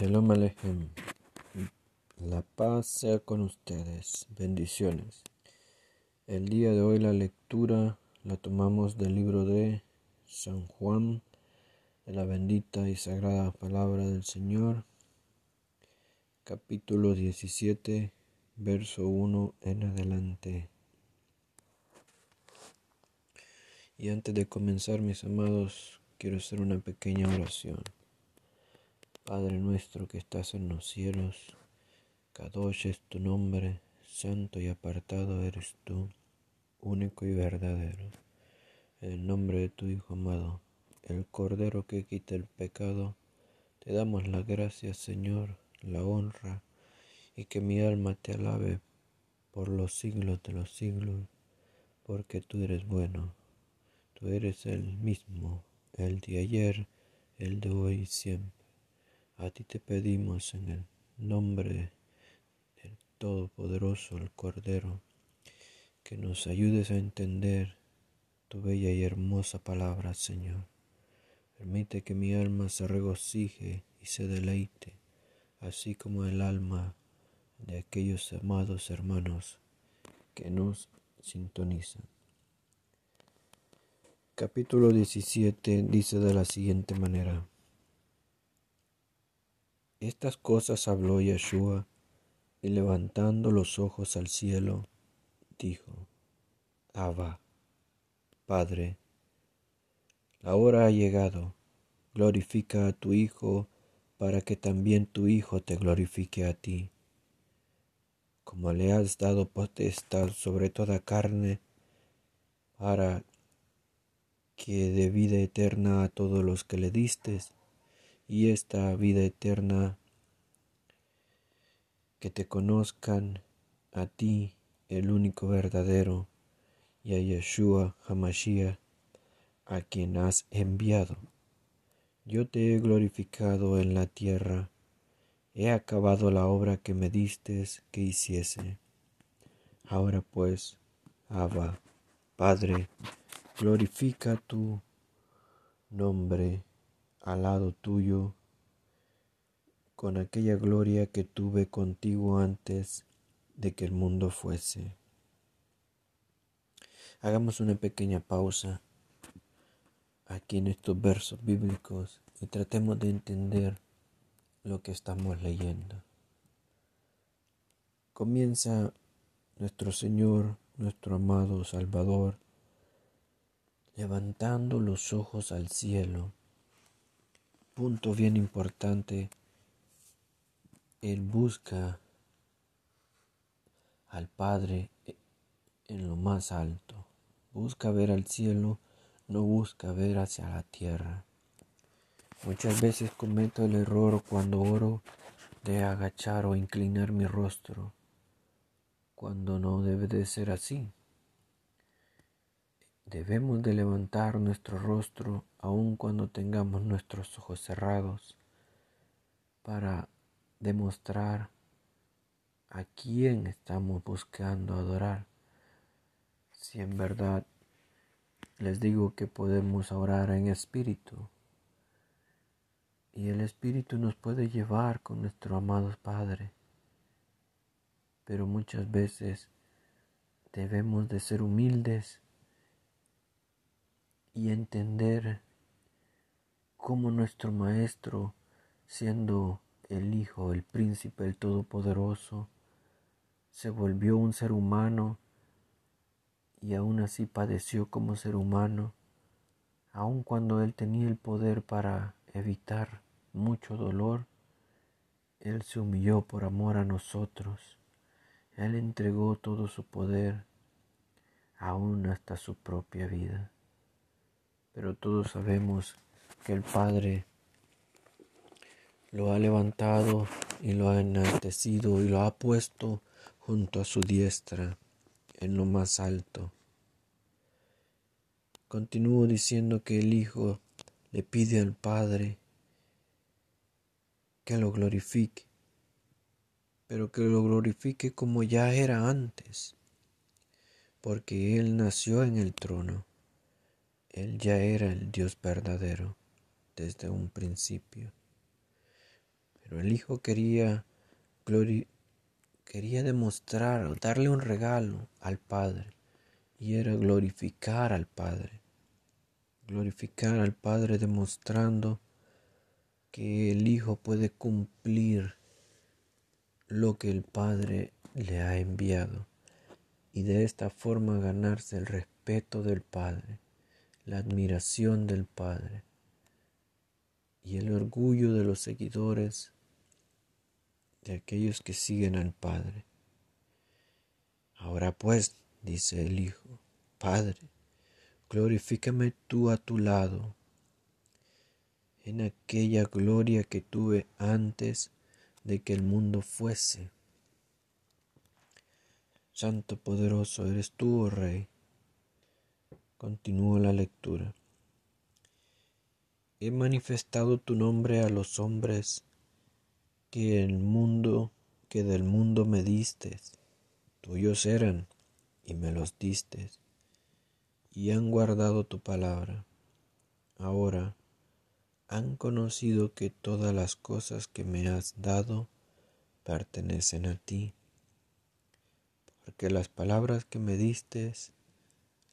Shalom Alejem. La paz sea con ustedes. Bendiciones. El día de hoy la lectura la tomamos del libro de San Juan, de la bendita y sagrada palabra del Señor, capítulo 17, verso 1 en adelante. Y antes de comenzar, mis amados, quiero hacer una pequeña oración. Padre nuestro que estás en los cielos, Kadosh es tu nombre, santo y apartado eres tú, único y verdadero. En el nombre de tu Hijo amado, el Cordero que quita el pecado, te damos la gracia, Señor, la honra, y que mi alma te alabe por los siglos de los siglos, porque tú eres bueno, tú eres el mismo, el de ayer, el de hoy y siempre. A ti te pedimos en el nombre del Todopoderoso, el Cordero, que nos ayudes a entender tu bella y hermosa palabra, Señor. Permite que mi alma se regocije y se deleite, así como el alma de aquellos amados hermanos que nos sintonizan. Capítulo 17 dice de la siguiente manera. Estas cosas habló Yeshua, y levantando los ojos al cielo, dijo, Abba, Padre, la hora ha llegado, glorifica a tu Hijo, para que también tu Hijo te glorifique a ti. Como le has dado potestad sobre toda carne, para que dé vida eterna a todos los que le distes, y esta vida eterna que te conozcan a ti, el único verdadero, y a Yeshua Hamashiach, a quien has enviado. Yo te he glorificado en la tierra, he acabado la obra que me distes que hiciese. Ahora pues, Abba, Padre, glorifica tu nombre al lado tuyo con aquella gloria que tuve contigo antes de que el mundo fuese. Hagamos una pequeña pausa aquí en estos versos bíblicos y tratemos de entender lo que estamos leyendo. Comienza nuestro Señor, nuestro amado Salvador, levantando los ojos al cielo punto bien importante, Él busca al Padre en lo más alto, busca ver al cielo, no busca ver hacia la tierra. Muchas veces cometo el error cuando oro de agachar o inclinar mi rostro, cuando no debe de ser así. Debemos de levantar nuestro rostro aun cuando tengamos nuestros ojos cerrados para demostrar a quién estamos buscando adorar. Si en verdad les digo que podemos orar en espíritu y el espíritu nos puede llevar con nuestro amado Padre, pero muchas veces debemos de ser humildes y entender cómo nuestro Maestro, siendo el Hijo, el Príncipe, el Todopoderoso, se volvió un ser humano y aún así padeció como ser humano, aun cuando Él tenía el poder para evitar mucho dolor, Él se humilló por amor a nosotros. Él entregó todo su poder, aún hasta su propia vida pero todos sabemos que el Padre lo ha levantado y lo ha enaltecido y lo ha puesto junto a su diestra en lo más alto. Continúo diciendo que el Hijo le pide al Padre que lo glorifique, pero que lo glorifique como ya era antes, porque Él nació en el trono él ya era el Dios verdadero desde un principio. Pero el Hijo quería, quería demostrar o darle un regalo al Padre y era glorificar al Padre. Glorificar al Padre demostrando que el Hijo puede cumplir lo que el Padre le ha enviado y de esta forma ganarse el respeto del Padre, la admiración del Padre y el orgullo de los seguidores de aquellos que siguen al Padre. Ahora pues, dice el Hijo, Padre, glorifícame tú a tu lado en aquella gloria que tuve antes de que el mundo fuese. Santo poderoso eres tú, oh Rey. Continúo la lectura. He manifestado tu nombre a los hombres que el mundo, que del mundo me diste, tuyos eran y me los diste, y han guardado tu palabra. Ahora han conocido que todas las cosas que me has dado pertenecen a ti, porque las palabras que me diste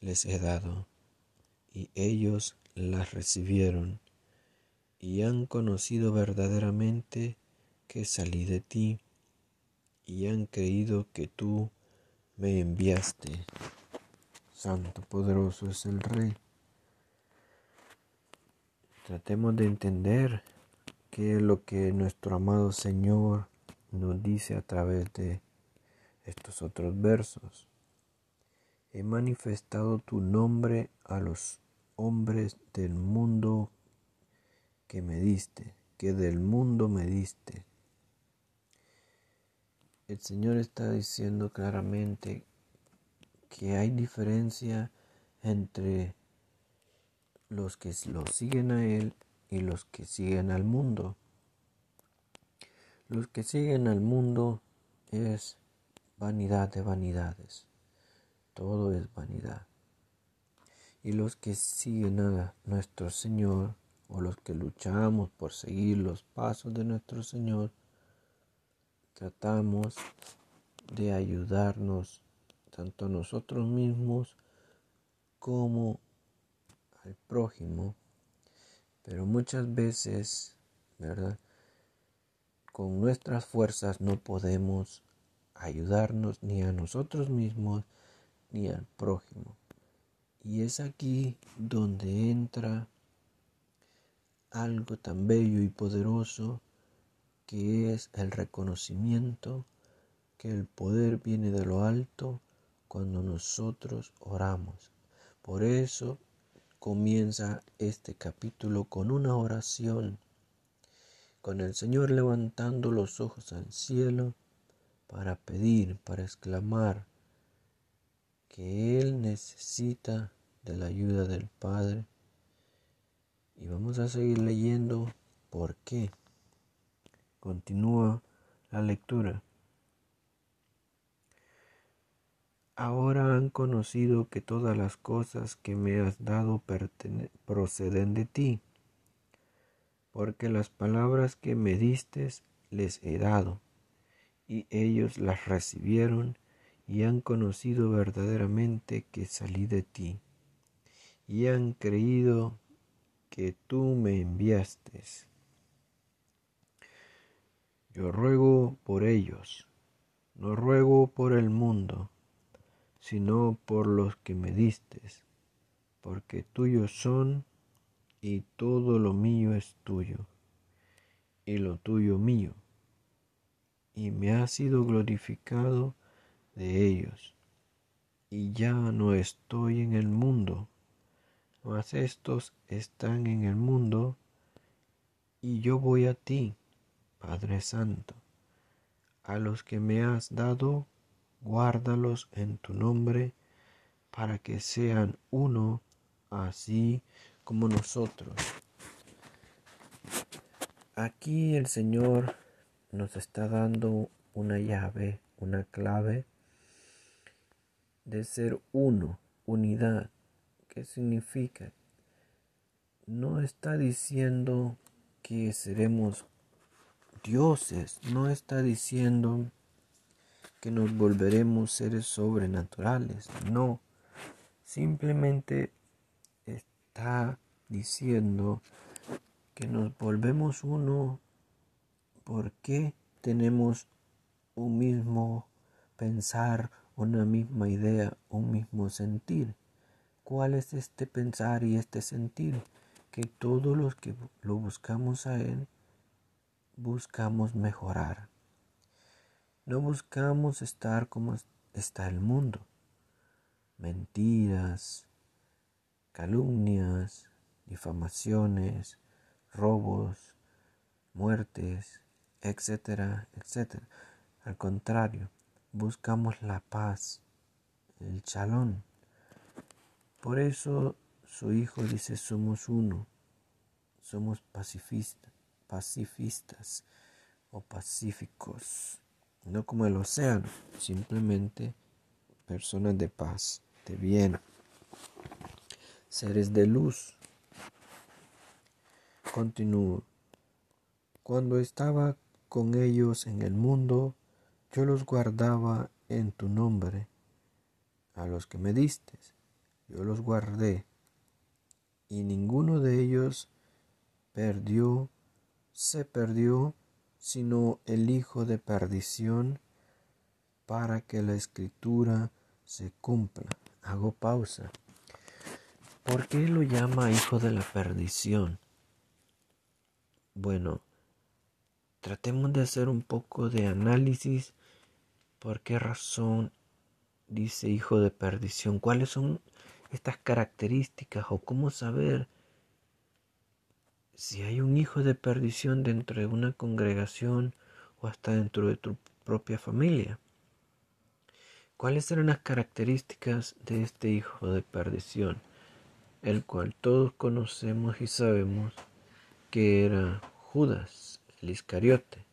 les he dado, y ellos las recibieron, y han conocido verdaderamente que salí de ti, y han creído que tú me enviaste. Santo poderoso es el Rey. Tratemos de entender qué es lo que nuestro amado Señor nos dice a través de estos otros versos. He manifestado tu nombre a los hombres del mundo que me diste, que del mundo me diste. El Señor está diciendo claramente que hay diferencia entre los que lo siguen a Él y los que siguen al mundo. Los que siguen al mundo es vanidad de vanidades. Todo es vanidad. Y los que siguen a nuestro Señor o los que luchamos por seguir los pasos de nuestro Señor, tratamos de ayudarnos tanto a nosotros mismos como al prójimo, pero muchas veces, ¿verdad? Con nuestras fuerzas no podemos ayudarnos ni a nosotros mismos ni al prójimo. Y es aquí donde entra algo tan bello y poderoso que es el reconocimiento que el poder viene de lo alto cuando nosotros oramos. Por eso comienza este capítulo con una oración, con el Señor levantando los ojos al cielo para pedir, para exclamar que Él necesita de la ayuda del Padre. Y vamos a seguir leyendo por qué. Continúa la lectura. Ahora han conocido que todas las cosas que me has dado proceden de ti, porque las palabras que me diste les he dado, y ellos las recibieron y han conocido verdaderamente que salí de ti, y han creído que tú me enviaste. Yo ruego por ellos, no ruego por el mundo, sino por los que me distes, porque tuyos son y todo lo mío es tuyo, y lo tuyo mío, y me ha sido glorificado de ellos, y ya no estoy en el mundo, mas estos están en el mundo, y yo voy a ti, Padre Santo, a los que me has dado guárdalos en tu nombre, para que sean uno, así como nosotros. Aquí el Señor nos está dando una llave, una clave de ser uno, unidad. ¿Qué significa? No está diciendo que seremos dioses, no está diciendo que nos volveremos seres sobrenaturales, no, simplemente está diciendo que nos volvemos uno porque tenemos un mismo pensar, una misma idea, un mismo sentir. ¿Cuál es este pensar y este sentir? Que todos los que lo buscamos a Él, buscamos mejorar. No buscamos estar como está el mundo. Mentiras, calumnias, difamaciones, robos, muertes, etcétera, etcétera. Al contrario, buscamos la paz, el chalón. Por eso su hijo dice somos uno, somos pacifistas, pacifistas o pacíficos, no como el océano, simplemente personas de paz, de bien, seres de luz. Continúo. Cuando estaba con ellos en el mundo, yo los guardaba en tu nombre, a los que me diste, yo los guardé, y ninguno de ellos perdió, se perdió, sino el hijo de perdición, para que la escritura se cumpla. Hago pausa. ¿Por qué lo llama hijo de la perdición? Bueno, tratemos de hacer un poco de análisis. ¿Por qué razón dice hijo de perdición? ¿Cuáles son estas características o cómo saber si hay un hijo de perdición dentro de una congregación o hasta dentro de tu propia familia? ¿Cuáles eran las características de este hijo de perdición? El cual todos conocemos y sabemos que era Judas, el Iscariote.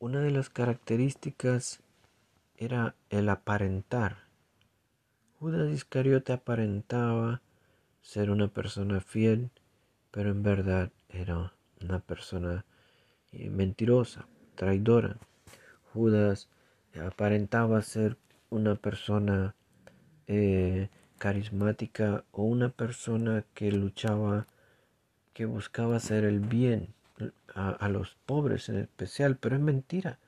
Una de las características era el aparentar. Judas Iscariote aparentaba ser una persona fiel, pero en verdad era una persona eh, mentirosa, traidora. Judas aparentaba ser una persona eh, carismática o una persona que luchaba que buscaba hacer el bien a, los pobres en especial, pero es mentira.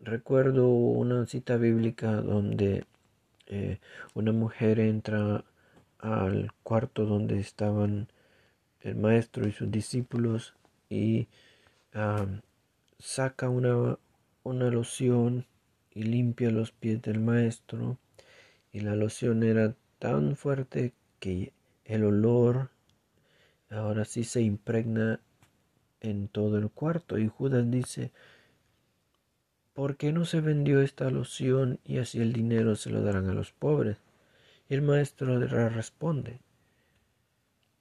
Recuerdo una cita bíblica donde eh, una mujer entra al cuarto donde estaban el maestro y sus discípulos y saca una, una loción y limpia los pies del maestro y la loción era tan fuerte que el olor ahora sí se impregna en todo el cuarto. Y Judas dice, ¿por qué no se vendió esta loción y así el dinero se lo darán a los pobres? Y el maestro responde,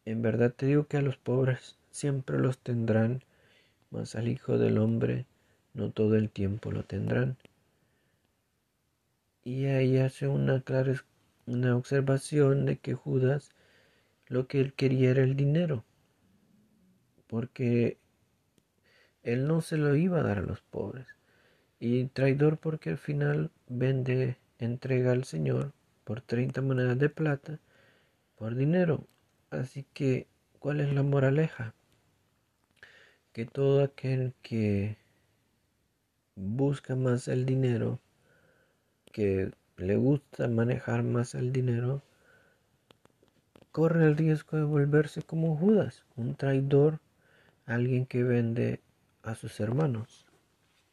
en verdad te digo que a los pobres siempre los tendrán, mas al Hijo del Hombre no todo el tiempo lo tendrán. Y ahí hace una clara una observación de que Judas lo que él quería era el dinero, porque él no se lo iba a dar a los pobres. Y traidor porque al final vende, entrega al Señor por 30 monedas de plata, por dinero. Así que, ¿cuál es la moraleja? Que todo aquel que busca más el dinero, que le gusta manejar más el dinero, corre el riesgo de volverse como Judas, un traidor, alguien que vende a sus hermanos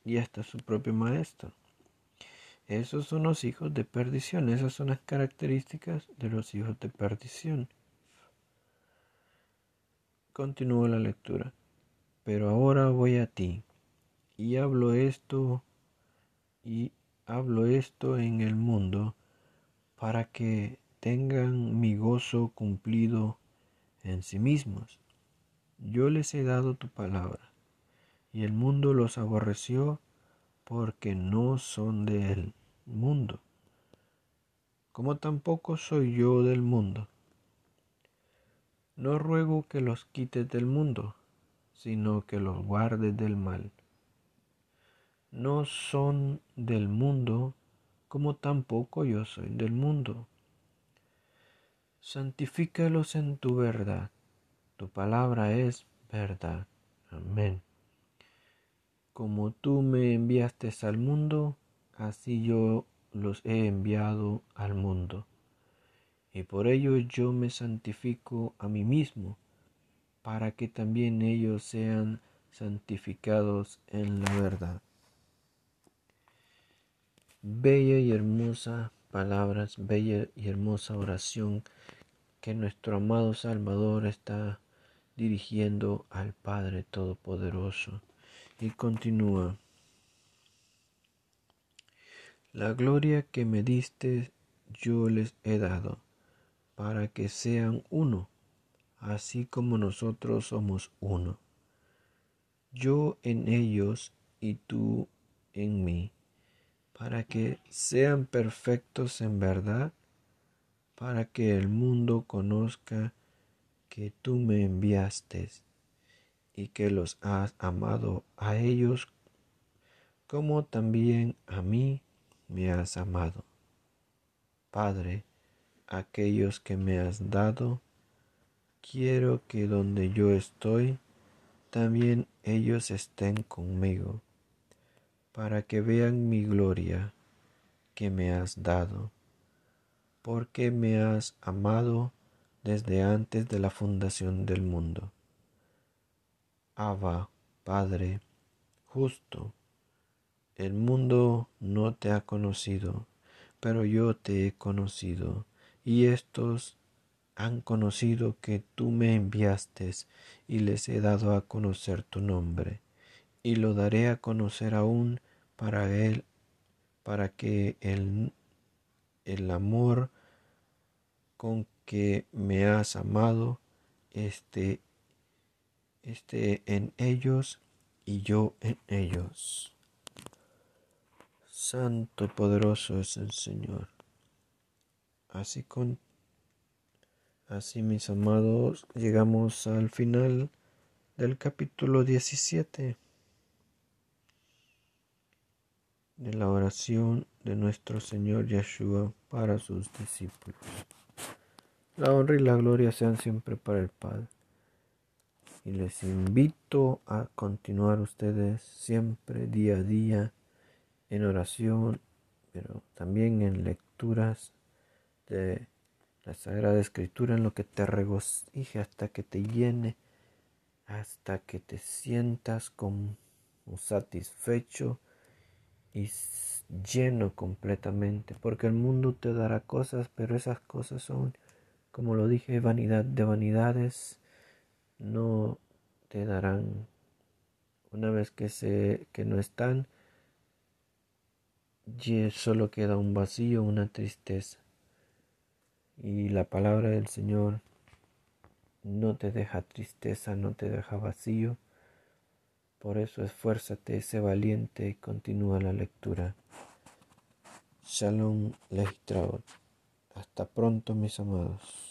y hasta a su propio maestro. Esos son los hijos de perdición, esas son las características de los hijos de perdición. Continúo la lectura. Pero ahora voy a ti y hablo esto y hablo esto en el mundo para que tengan mi gozo cumplido en sí mismos. Yo les he dado tu palabra, y el mundo los aborreció porque no son del mundo, como tampoco soy yo del mundo. No ruego que los quites del mundo, sino que los guardes del mal. No son del mundo, como tampoco yo soy del mundo. Santifícalos en tu verdad. Tu palabra es verdad. Amén. Como tú me enviaste al mundo, así yo los he enviado al mundo. Y por ello yo me santifico a mí mismo, para que también ellos sean santificados en la verdad. Bella y hermosa palabras, bella y hermosa oración que nuestro amado Salvador está dirigiendo al Padre Todopoderoso. Y continúa. La gloria que me diste yo les he dado, para que sean uno, así como nosotros somos uno. Yo en ellos y tú en mí, para que sean perfectos en verdad, para que el mundo conozca que tú me enviaste y que los has amado a ellos como también a mí me has amado. Padre, aquellos que me has dado, quiero que donde yo estoy, también ellos estén conmigo, para que vean mi gloria que me has dado, porque me has amado desde antes de la fundación del mundo. Abba, Padre, justo, el mundo no te ha conocido, pero yo te he conocido, y estos han conocido que tú me enviaste, y les he dado a conocer tu nombre, y lo daré a conocer aún para él, para que el, el amor con que me has amado esté esté en ellos y yo en ellos. Santo y poderoso es el Señor. Así con así mis amados, llegamos al final del capítulo 17 de la oración de nuestro Señor Yeshua para sus discípulos. La honra y la gloria sean siempre para el Padre y les invito a continuar ustedes siempre día a día en oración, pero también en lecturas de la Sagrada Escritura, en lo que te regocije hasta que te llene, hasta que te sientas como satisfecho y lleno completamente, porque el mundo te dará cosas, pero esas cosas son, como lo dije, vanidad de vanidades no te darán una vez que se que no están solo queda un vacío, una tristeza. Y la palabra del Señor no te deja tristeza, no te deja vacío. Por eso esfuérzate, sé valiente y continúa la lectura. Shalom Lehitraot. Hasta pronto, mis amados.